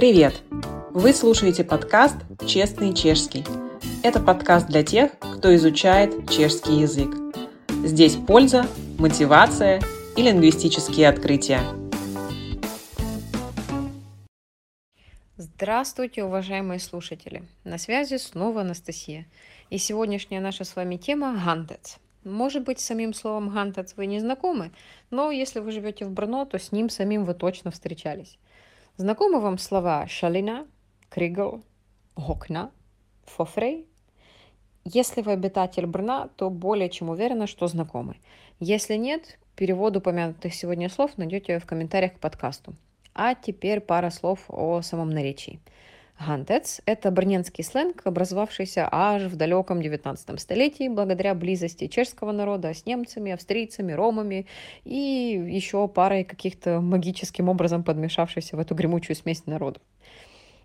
Привет! Вы слушаете подкаст «Честный чешский». Это подкаст для тех, кто изучает чешский язык. Здесь польза, мотивация и лингвистические открытия. Здравствуйте, уважаемые слушатели! На связи снова Анастасия. И сегодняшняя наша с вами тема – «Гантец». Может быть, с самим словом «гантец» вы не знакомы, но если вы живете в Брно, то с ним самим вы точно встречались. Знакомы вам слова «шалина», «кригл», «гокна», «фофрей»? Если вы обитатель Брна, то более чем уверена, что знакомы. Если нет, перевод упомянутых сегодня слов найдете в комментариях к подкасту. А теперь пара слов о самом наречии – Гантец – это брненский сленг, образовавшийся аж в далеком 19 столетии благодаря близости чешского народа с немцами, австрийцами, ромами и еще парой каких-то магическим образом подмешавшихся в эту гремучую смесь народов.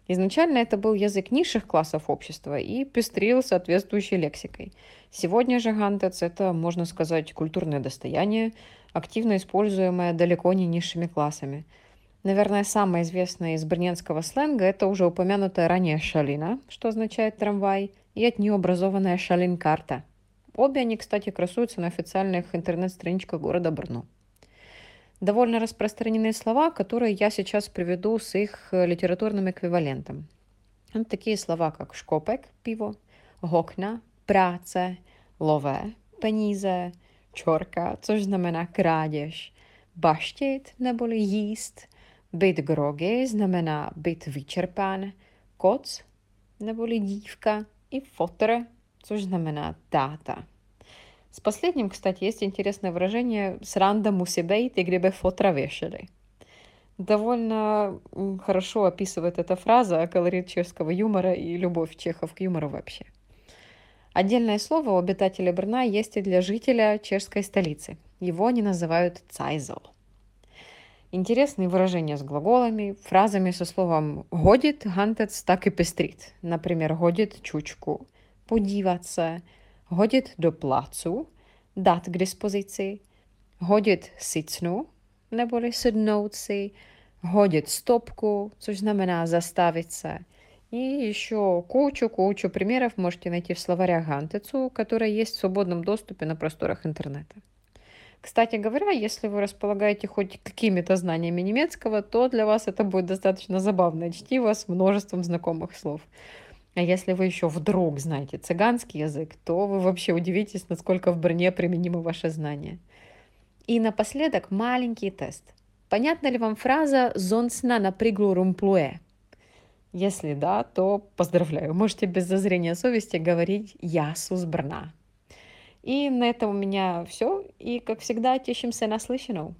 Изначально это был язык низших классов общества и пестрил соответствующей лексикой. Сегодня же гантец – это, можно сказать, культурное достояние, активно используемое далеко не низшими классами – Наверное, самое известное из брненского сленга – это уже упомянутая ранее шалина, что означает трамвай, и от нее образованная шалин-карта. Обе они, кстати, красуются на официальных интернет-страничках города Брно. Довольно распространенные слова, которые я сейчас приведу с их литературным эквивалентом. Это такие слова, как шкопек – пиво, гокна – práce, lové – peníze, čorka, což znamená krádež, baštit neboli jíst – být grogy znamená být vyčerpán, koc neboli dívka и фотер, což znamená táta. С последним, кстати, есть интересное выражение «сранда мусибейт» и «гребе фотра вешали». Довольно хорошо описывает эта фраза колорит чешского юмора и любовь чехов к юмору вообще. Отдельное слово у обитателя Брна есть и для жителя чешской столицы. Его они называют «цайзел». Интересные выражения с глаголами, фразами со словом «годит», «гантец» так и пестрит. Например, «годит чучку», «подиваться», «годит до плацу», «дат к диспозиции», «годит сицну», neboli sednout si, hodit стопку, což znamená заставить se. И еще кучу-кучу примеров можете найти в словарях Гантецу, которые есть в свободном доступе на просторах интернета. Кстати говоря, если вы располагаете хоть какими-то знаниями немецкого, то для вас это будет достаточно забавное чтиво с множеством знакомых слов. А если вы еще вдруг знаете цыганский язык, то вы вообще удивитесь, насколько в броне применимы ваши знания. И напоследок маленький тест. Понятна ли вам фраза «зонсна на приглу румплуэ»? Если да, то поздравляю. Можете без зазрения совести говорить «я сузбрна». И на этом у меня все. И, как всегда, тешимся наслышанным.